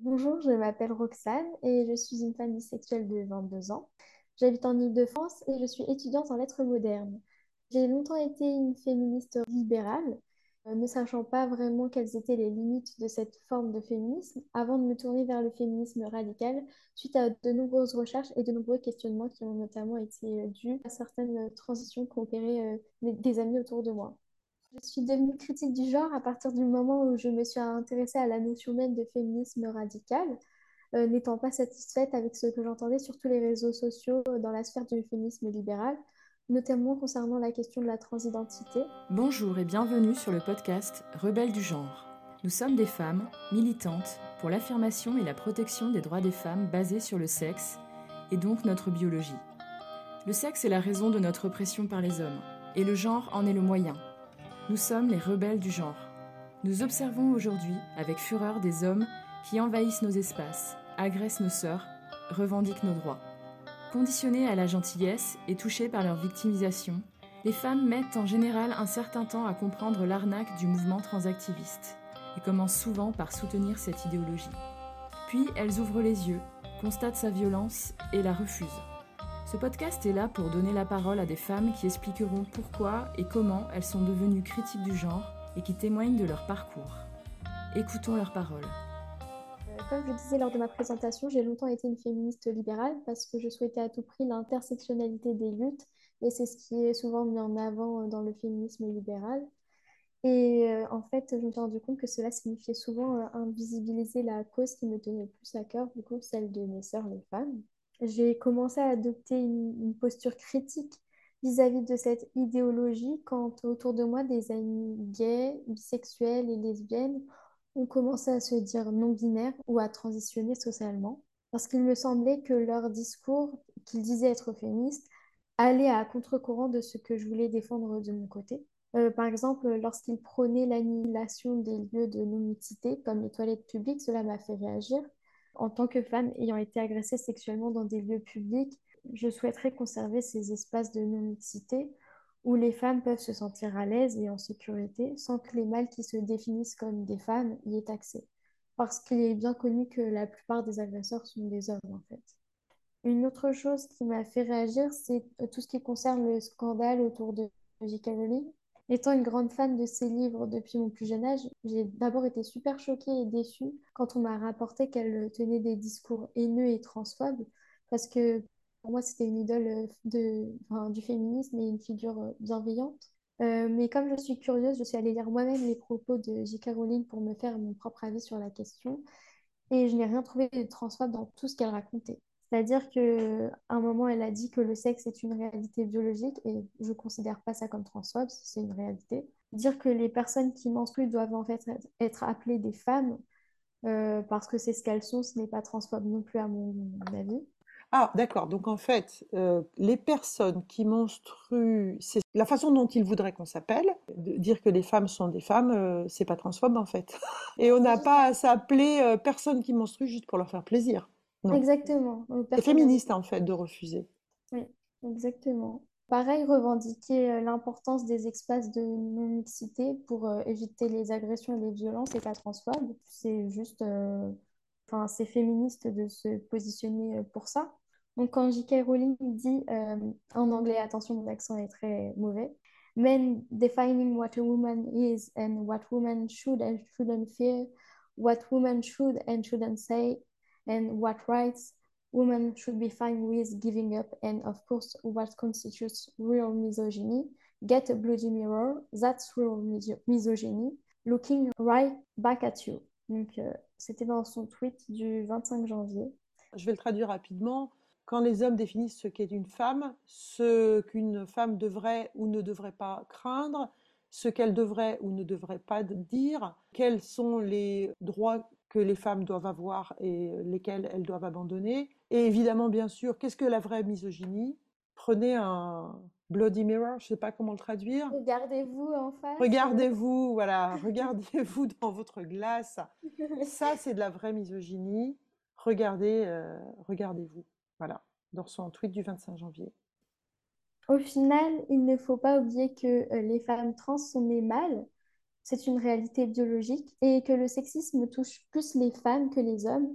Bonjour, je m'appelle Roxane et je suis une femme bisexuelle de 22 ans. J'habite en Île-de-France et je suis étudiante en lettres modernes. J'ai longtemps été une féministe libérale, euh, ne sachant pas vraiment quelles étaient les limites de cette forme de féminisme, avant de me tourner vers le féminisme radical suite à de nombreuses recherches et de nombreux questionnements qui ont notamment été euh, dus à certaines transitions qu'opéraient euh, des amis autour de moi. Je suis devenue critique du genre à partir du moment où je me suis intéressée à la notion même de féminisme radical, euh, n'étant pas satisfaite avec ce que j'entendais sur tous les réseaux sociaux dans la sphère du féminisme libéral, notamment concernant la question de la transidentité. Bonjour et bienvenue sur le podcast Rebelles du genre. Nous sommes des femmes militantes pour l'affirmation et la protection des droits des femmes basés sur le sexe et donc notre biologie. Le sexe est la raison de notre oppression par les hommes et le genre en est le moyen. Nous sommes les rebelles du genre. Nous observons aujourd'hui avec fureur des hommes qui envahissent nos espaces, agressent nos sœurs, revendiquent nos droits. Conditionnées à la gentillesse et touchées par leur victimisation, les femmes mettent en général un certain temps à comprendre l'arnaque du mouvement transactiviste et commencent souvent par soutenir cette idéologie. Puis elles ouvrent les yeux, constatent sa violence et la refusent. Ce podcast est là pour donner la parole à des femmes qui expliqueront pourquoi et comment elles sont devenues critiques du genre et qui témoignent de leur parcours. Écoutons leurs paroles. Euh, comme je disais lors de ma présentation, j'ai longtemps été une féministe libérale parce que je souhaitais à tout prix l'intersectionnalité des luttes et c'est ce qui est souvent mis en avant dans le féminisme libéral. Et euh, en fait, je me suis rendu compte que cela signifiait souvent euh, invisibiliser la cause qui me tenait le plus à cœur, du celle de mes sœurs les femmes j'ai commencé à adopter une, posture critique vis-à-vis de cette idéologie quand autour de moi des amis gays, bisexuels et lesbiennes ont commencé à se dire non-binaires ou à transitionner socialement parce qu'il me semblait que leur discours, qu'ils disaient être féministes, allait à contre-courant de ce que je voulais défendre de mon côté. Euh, par exemple, lorsqu'ils prônaient l'annihilation des lieux de non-mixité, comme les toilettes publiques, cela m'a fait réagir en tant que femme ayant été agressée sexuellement dans des lieux publics, je souhaiterais conserver ces espaces de non-mixité où les femmes peuvent se sentir à l'aise et en sécurité sans que les mâles qui se définissent comme des femmes y aient accès. Parce qu'il est bien connu que la plupart des agresseurs sont des hommes en fait. Une autre chose qui m'a fait réagir, c'est tout ce qui concerne le scandale autour de J.K. Rowling Étant une grande fan de ses livres depuis mon plus jeune âge, j'ai d'abord été super choquée et déçue quand on m'a rapporté qu'elle tenait des discours haineux et transphobes, parce que pour moi c'était une idole de, du féminisme et une figure bienveillante. Euh, mais comme je suis curieuse, je suis allée lire moi-même les propos de J.K. Rowling pour me faire mon propre avis sur la question, et je n'ai rien trouvé de transphobe dans tout ce qu'elle racontait. C'est-à-dire qu'à un moment, elle a dit que le sexe est une réalité biologique et je ne considère pas ça comme transphobe, c'est une réalité. Dire que les personnes qui menstruent doivent en fait être appelées des femmes euh, parce que c'est ce qu'elles sont, ce n'est pas transphobe non plus à mon, avis. Ah, d'accord. Donc en fait, euh, les personnes qui menstruent, c'est la façon dont ils voudraient qu'on s'appelle. dire que les femmes sont des femmes, euh, c'est pas transphobe en fait. Et on n'a pas à s'appeler personne qui menstrue juste pour leur faire plaisir. Exactement. C'est féministe en fait de refuser. Oui, exactement. Pareil, revendiquer euh, l'importance des espaces de non-mixité pour euh, éviter les agressions et les violences et pas transphobe. C'est juste, euh, enfin, c'est féministe de se positionner pour ça. Donc quand J.K. Rowling dit en anglais, attention, mon accent est très mauvais, men defining what a woman is and what women should and shouldn't feel, what women should and shouldn't say, and what rights women should be fine with giving up, and of course, what constitutes real misogyny. Get a bloody mirror, that's real misogyny, looking right back at you. Donc, euh, c'était dans son tweet du 25 janvier. Je vais le traduire rapidement. Quand les hommes définissent ce qu'est une femme, ce qu'une femme devrait ou ne devrait pas craindre, ce qu'elle devrait ou ne devrait pas dire, quels sont les droits que les femmes doivent avoir et lesquelles elles doivent abandonner. Et évidemment, bien sûr, qu'est-ce que la vraie misogynie? Prenez un Bloody Mirror, je ne sais pas comment le traduire. Regardez-vous en face. Regardez-vous, voilà, regardez-vous dans votre glace. Ça, c'est de la vraie misogynie. Regardez, euh, regardez-vous. Voilà, dans son tweet du 25 janvier. Au final, il ne faut pas oublier que euh, les femmes trans sont nées mâles c'est une réalité biologique et que le sexisme touche plus les femmes que les hommes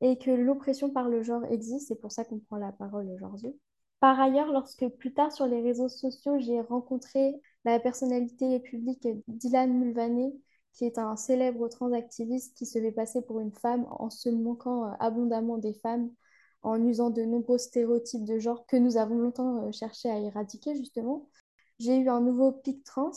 et que l'oppression par le genre existe, c'est pour ça qu'on prend la parole aujourd'hui. Par ailleurs, lorsque plus tard sur les réseaux sociaux, j'ai rencontré la personnalité publique Dylan Mulvaney, qui est un célèbre transactiviste qui se fait passer pour une femme en se moquant euh, abondamment des femmes, en usant de nombreux stéréotypes de genre que nous avons longtemps euh, cherché à éradiquer justement. J'ai eu un nouveau pic trans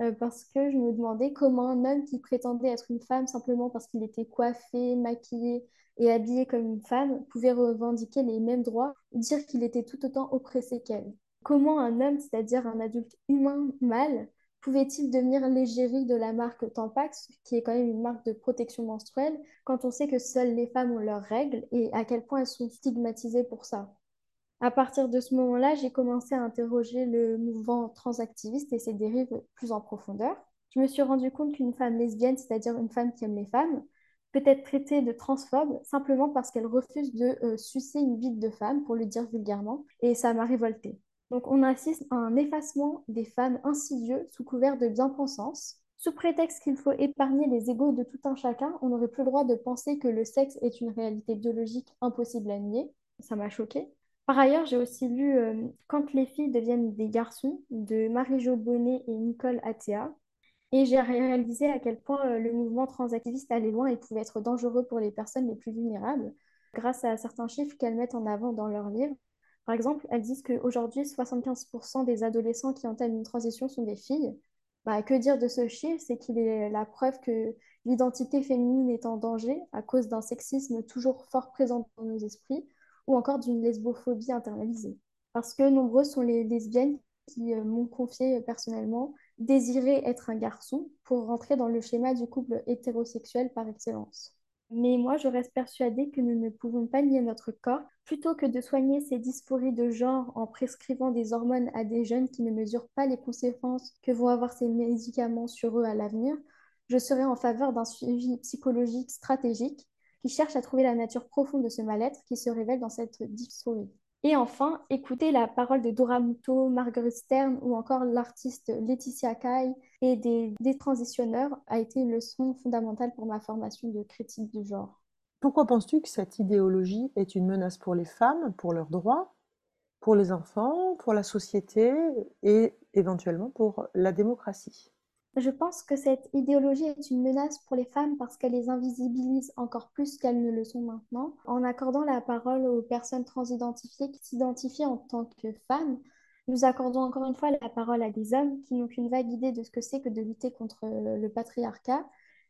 euh, parce que je me demandais comment un homme qui prétendait être une femme simplement parce qu'il était coiffé, maquillé et habillé comme une femme pouvait revendiquer les mêmes droits dire qu'il était tout autant oppressé qu'elle. Comment un homme, c'est-à-dire un adulte humain mâle, pouvait-il devenir l'égérie de la marque Tampax, qui est quand même une marque de protection menstruelle, quand on sait que seules les femmes ont leurs règles et à quel point elles sont stigmatisées pour ça? À partir de ce moment-là, j'ai commencé à interroger le mouvement transactiviste et ses dérives plus en profondeur. Je me suis rendu compte qu'une femme lesbienne, c'est-à-dire une femme qui aime les femmes, peut être traitée de transphobe simplement parce qu'elle refuse de euh, sucer une bite de femme, pour le dire vulgairement, et ça m'a révoltée. Donc on assiste à un effacement des femmes insidieux sous couvert de bien-pensance. Sous prétexte qu'il faut épargner les égaux de tout un chacun, on n'aurait plus le droit de penser que le sexe est une réalité biologique impossible à nier. Ça m'a choqué. Par ailleurs, j'ai aussi lu euh, Quand les filles deviennent des garçons de Marie-Jo Bonnet et Nicole Attea. Et j'ai réalisé à quel point euh, le mouvement transactiviste allait loin et pouvait être dangereux pour les personnes les plus vulnérables grâce à certains chiffres qu'elles mettent en avant dans leurs livres. Par exemple, elles disent qu'aujourd'hui, 75% des adolescents qui entament une transition sont des filles. Bah, que dire de ce chiffre? C'est qu'il est la preuve que l'identité féminine est en danger à cause d'un sexisme toujours fort présent dans nos esprits ou encore d'une lesbophobie internalisée. Parce que nombreuses sont les lesbiennes qui euh, m'ont confié personnellement désirer être un garçon pour rentrer dans le schéma du couple hétérosexuel par excellence. Mais moi, je reste persuadée que nous ne pouvons pas nier notre corps. Plutôt que de soigner ces dysphories de genre en prescrivant des hormones à des jeunes qui ne mesurent pas les conséquences que vont avoir ces médicaments sur eux à l'avenir, je serai en faveur d'un suivi psychologique stratégique qui cherche à trouver la nature profonde de ce mal-être qui se révèle dans cette dysphorie. Et enfin, écouter la parole de Dora Muto, Marguerite Stern ou encore l'artiste Laetitia Kai et des, des transitionneurs a été une leçon fondamentale pour ma formation de critique du genre. Pourquoi penses-tu que cette idéologie est une menace pour les femmes, pour leurs droits, pour les enfants, pour la société et éventuellement pour la démocratie? Je pense que cette idéologie est une menace pour les femmes parce qu'elle les invisibilise encore plus qu'elles ne le sont maintenant. En accordant la parole aux personnes transidentifiées qui s'identifient en tant que femmes, nous accordons encore une fois la parole à des hommes qui n'ont qu'une vague idée de ce que c'est que de lutter contre le patriarcat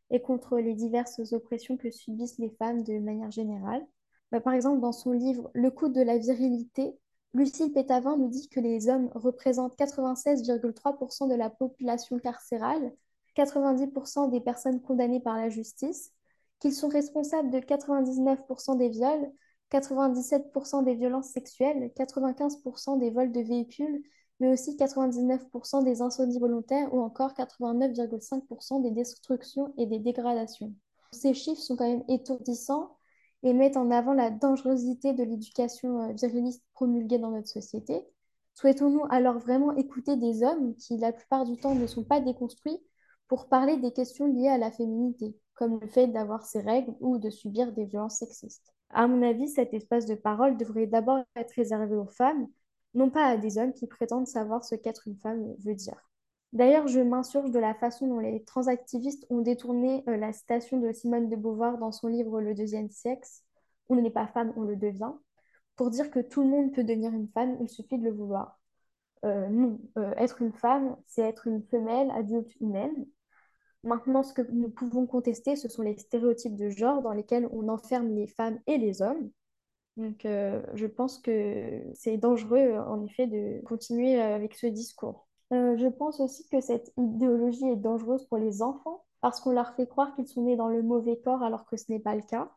et contre les diverses oppressions que subissent les femmes de manière générale. Bah, par exemple, dans son livre Le coût de la virilité, Lucille Pétavin nous dit que les hommes représentent 96,3% de la population carcérale, 90% des personnes condamnées par la justice, qu'ils sont responsables de 99% des viols, 97% des violences sexuelles, 95% des vols de véhicules, mais aussi 99% des incendies volontaires ou encore 89,5% des destructions et des dégradations. Ces chiffres sont quand même étourdissants et mettent en avant la dangerosité de l'éducation euh, viriliste promulguée dans notre société. Souhaitons-nous alors vraiment écouter des hommes qui, la plupart du temps, ne sont pas déconstruits pour parler des questions liées à la féminité, comme le fait d'avoir ses règles ou de subir des violences sexistes À mon avis, cet espace de parole devrait d'abord être réservé aux femmes, non pas à des hommes qui prétendent savoir ce qu'être une femme veut dire. D'ailleurs, je m'insurge de la façon dont les transactivistes ont détourné euh, la citation de Simone de Beauvoir dans son livre Le deuxième sexe, On n'est pas femme, on le devient, pour dire que tout le monde peut devenir une femme, il suffit de le vouloir. Euh, non, euh, être une femme, c'est être une femelle adulte humaine. Maintenant, ce que nous pouvons contester, ce sont les stéréotypes de genre dans lesquels on enferme les femmes et les hommes. Donc, je pense que c'est dangereux, en effet, de continuer avec ce discours. Euh, je pense aussi que cette idéologie est dangereuse pour les enfants parce qu'on leur fait croire qu'ils sont nés dans le mauvais corps alors que ce n'est pas le cas.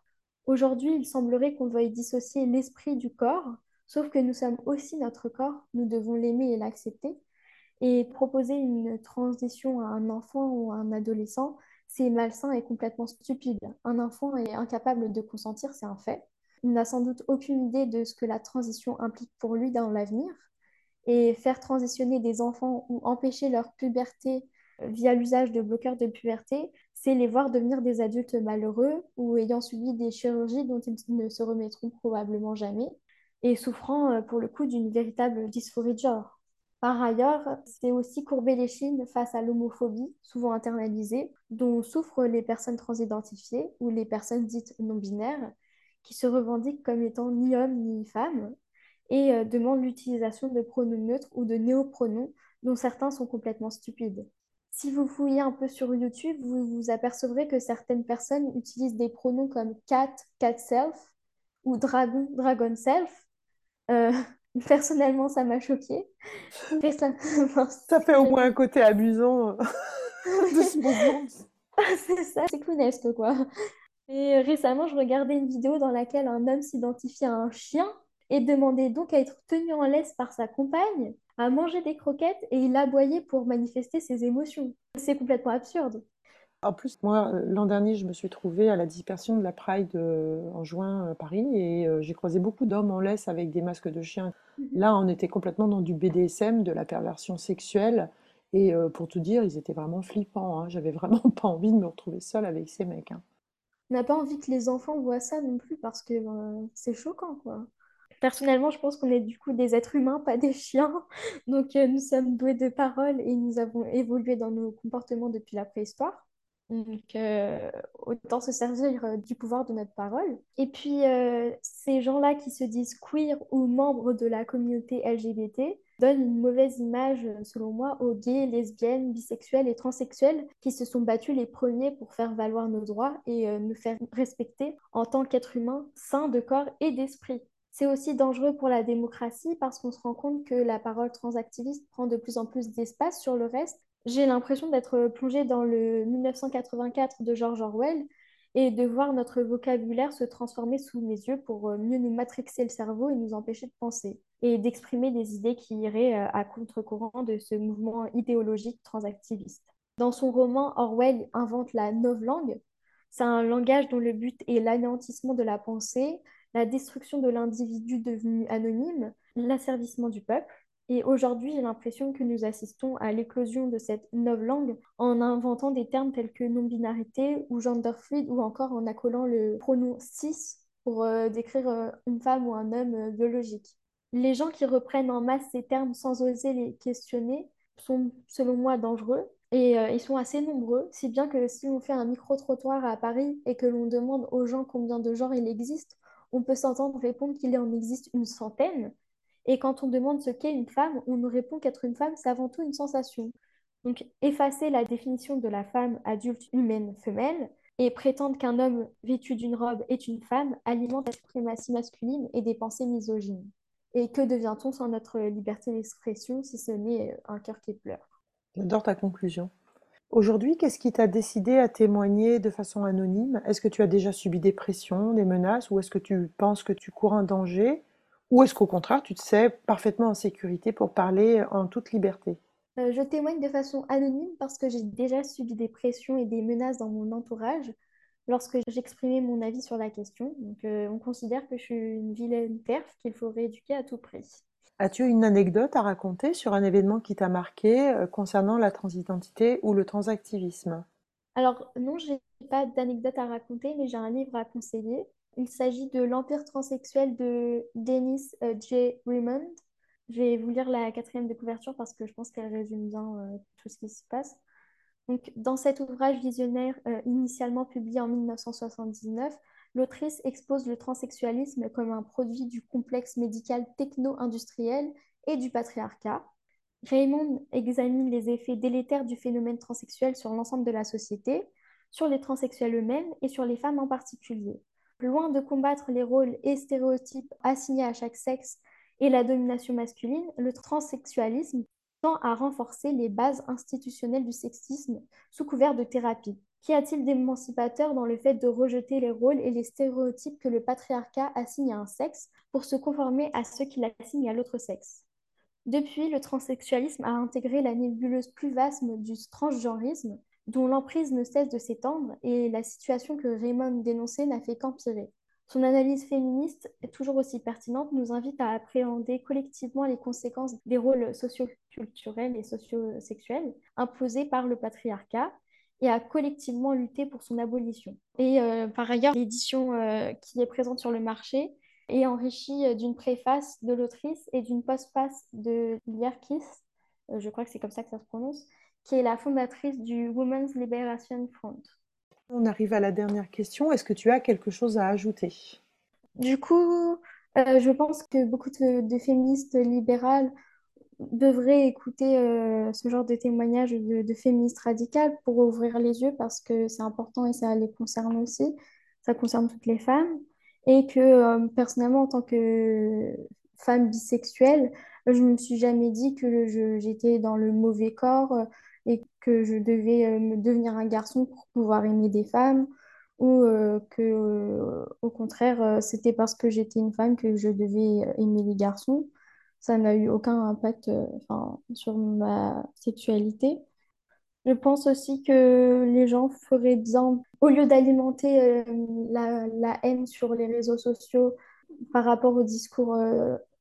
Aujourd'hui, il semblerait qu'on veuille dissocier l'esprit du corps, sauf que nous sommes aussi notre corps, nous devons l'aimer et l'accepter. Et proposer une transition à un enfant ou à un adolescent, c'est malsain et complètement stupide. Un enfant est incapable de consentir, c'est un fait. Il n'a sans doute aucune idée de ce que la transition implique pour lui dans l'avenir et faire transitionner des enfants ou empêcher leur puberté via l'usage de bloqueurs de puberté, c'est les voir devenir des adultes malheureux ou ayant subi des chirurgies dont ils ne se remettront probablement jamais et souffrant euh, pour le coup d'une véritable dysphorie de genre. Par ailleurs, c'est aussi courber les chines face à l'homophobie, souvent internalisée, dont souffrent les personnes transidentifiées ou les personnes dites non-binaires, qui se revendiquent comme étant ni homme ni femme et euh, demandent l'utilisation de pronoms neutres ou de néopronoms dont certains sont complètement stupides. Si vous fouillez un peu sur YouTube, vous vous apercevrez que certaines personnes utilisent des pronoms comme cat, cat self ou dragon, dragon self. Euh, personnellement, ça m'a choqué. ça fait au moins un côté amusant euh, de ce mouvement. c'est ça, c'est clownesque quoi. Et récemment, je regardais une vidéo dans laquelle un homme s'identifiait à un chien et demandait donc à être tenu en laisse par sa compagne, à manger des croquettes et il aboyait pour manifester ses émotions. C'est complètement absurde. En plus, moi, euh, l'an dernier, je me suis trouvée à la dispersion de la Pride euh, en juin à Paris et euh, j'ai croisé beaucoup d'hommes en laisse avec des masques de chiens. Mhm. Là, on était complètement dans du BDSM, de la perversion sexuelle. Et pour te dire, ils étaient vraiment flippants. Hein. J'avais vraiment pas envie de me retrouver seule avec ces mecs. Hein. On n'a pas envie que les enfants voient ça non plus parce que c'est choquant, quoi. Personnellement, je pense qu'on est du coup des êtres humains, pas des chiens. Donc, nous sommes doués de parole et nous avons évolué dans nos comportements depuis la préhistoire. Donc, euh, autant se servir euh, du pouvoir de notre parole. Et puis, euh, ces gens-là qui se disent queer ou membres de la communauté LGBT donnent une mauvaise image, selon moi, aux gays, lesbiennes, bisexuels et transsexuels qui se sont battus les premiers pour faire valoir nos droits et nous faire respecter en tant qu'êtres humains sains de corps et d'esprit. C'est aussi dangereux pour la démocratie parce qu'on se rend compte que la parole transactiviste prend de plus en plus d'espace sur le reste j'ai l'impression d'être plongée dans le 1984 de George Orwell et de voir notre vocabulaire se transformer sous mes yeux pour euh, mieux nous matrixer le cerveau et nous empêcher de penser et d'exprimer des idées qui iraient euh, à contre-courant de ce mouvement idéologique transactiviste. Dans son roman, Orwell invente la novlangue. C'est un langage dont le but est l'anéantissement de la pensée, la destruction de l'individu devenu anonyme, l'asservissement du peuple. Et aujourd'hui, j'ai l'impression que nous assistons à l'éclosion de cette nouvelle langue en inventant des termes tels que non-binarité ou gender fluide ou encore en accolant le pronom cis pour euh, décrire euh, une femme ou un homme euh, biologique. Les gens qui reprennent en masse ces termes sans oser les questionner sont, selon moi, dangereux. Et ils sont assez nombreux, si bien que si on fait un micro-trottoir à Paris et que l'on demande aux gens combien de genres il existe, on peut s'entendre répondre qu'il en existe une centaine, et quand on demande ce qu'est une femme, on nous répond qu'être une femme, c'est avant tout une sensation. Donc, effacer la définition de la femme adulte humaine femelle et prétendre qu'un homme vêtu d'une robe est une femme alimente la suprématie masculine et des pensées misogynes. Et que devient-on sans notre liberté d'expression si ce n'est un cœur qui pleure? J'adore ta conclusion. Aujourd'hui, qu'est-ce qui t'a décidé à témoigner de façon anonyme? Est-ce que tu as déjà subi des pressions, des menaces, ou est-ce que tu penses que tu cours un danger? Ou est-ce qu'au contraire, tu te sais parfaitement en sécurité pour parler en toute liberté? Euh, Je témoigne de façon anonyme parce que j'ai déjà subi des pressions et des menaces dans mon entourage lorsque j'exprimais mon avis sur la question. Euh, on considère que je suis une vilaine perf qu'il faut rééduquer à tout prix. As-tu une anecdote à raconter sur un événement qui t'a marqué euh, concernant la transidentité ou le transactivisme? Alors non, je n'ai pas d'anecdote à raconter, mais j'ai un livre à conseiller il s'agit de L'Empire transsexuel de Dennis euh, J. Raymond. Je vais vous lire la quatrième de couverture parce que je pense qu'elle résume bien euh, tout ce qui se passe. Donc, dans cet ouvrage visionnaire initialement publié en 1979, l'autrice expose le transsexualisme comme un produit du complexe médical techno-industriel et du patriarcat. Raymond examine les effets délétères du phénomène transsexuel sur l'ensemble de la société, sur les transsexuels eux-mêmes et sur les femmes en particulier. Loin de combattre les rôles et stéréotypes assignés à chaque sexe et la domination masculine, le transsexualisme tend à renforcer les bases institutionnelles du sexisme sous couvert de thérapie. Qu'y a-t-il d'émancipateur dans le fait de rejeter les rôles et les stéréotypes que le patriarcat assigne à un sexe pour se conformer à ceux qu'il assigne à l'autre sexe? Depuis, le transsexualisme a intégré la nébuleuse plus vaste du transgenrisme, dont l'emprise ne cesse de s'étendre et la situation que Raymond dénonçait n'a fait qu'empirer. Son analyse féministe, toujours aussi pertinente, nous invite à appréhender collectivement les conséquences des rôles socioculturels et sociosexuels imposés par le patriarcat et à collectivement lutter pour son abolition. Et euh, par ailleurs, l'édition euh, qui est présente sur le marché est enrichie euh, d'une préface de l'autrice et d'une postface de Lierkis, je crois que c'est comme ça que ça se prononce, qui est la fondatrice du Women's Liberation Front. On arrive à la dernière question. Est-ce que tu as quelque chose à ajouter? Du coup, euh, je pense que beaucoup de, féministes libérales devraient écouter euh, ce genre de témoignages de, féministes radicales pour ouvrir les yeux parce que c'est important et ça les concerne aussi. Ça concerne toutes les femmes. Et que euh, personnellement, en tant que femme bisexuelle, je ne me suis jamais dit que j'étais dans le mauvais corps et que je devais euh, devenir un garçon pour pouvoir aimer des femmes ou euh, que euh, au contraire c'était parce que j'étais une femme que je devais aimer les garçons. Ça n'a eu aucun impact sur ma sexualité. Je pense aussi que les gens feraient bien, au lieu d'alimenter la, la, haine sur les réseaux sociaux par rapport aux discours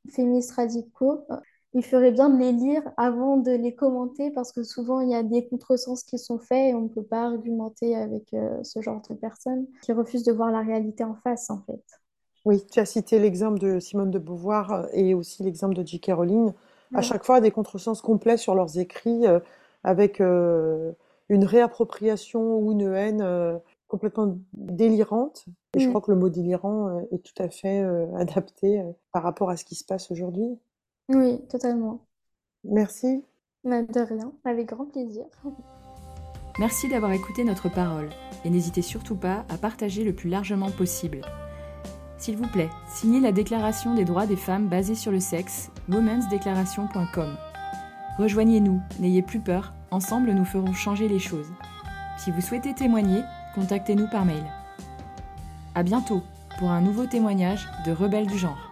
féministes radicaux, il ferait bien de les lire avant de les commenter parce que souvent il y a des contresens qui sont faits et on ne peut pas argumenter avec euh, ce genre de personnes qui refusent de voir la réalité en face en fait. Oui, tu as cité l'exemple de Simone de Beauvoir euh, et aussi l'exemple de J.K. Rowling. À chaque fois, des contresens complets sur leurs écrits euh, avec une réappropriation ou une haine complètement délirante. Et je mm. crois que le mot délirant est tout à fait adapté par rapport à ce qui se passe aujourd'hui. Oui, totalement. Merci. De rien, avec grand plaisir. Merci d'avoir écouté notre parole et n'hésitez surtout pas à partager le plus largement possible. S'il vous plaît, signez la Déclaration des droits des femmes basée sur le sexe, womensdeclaration.com. Rejoignez-nous, n'ayez plus peur, ensemble nous ferons changer les choses. Si vous souhaitez témoigner, contactez-nous par mail. À bientôt pour un nouveau témoignage de Rebelles du genre.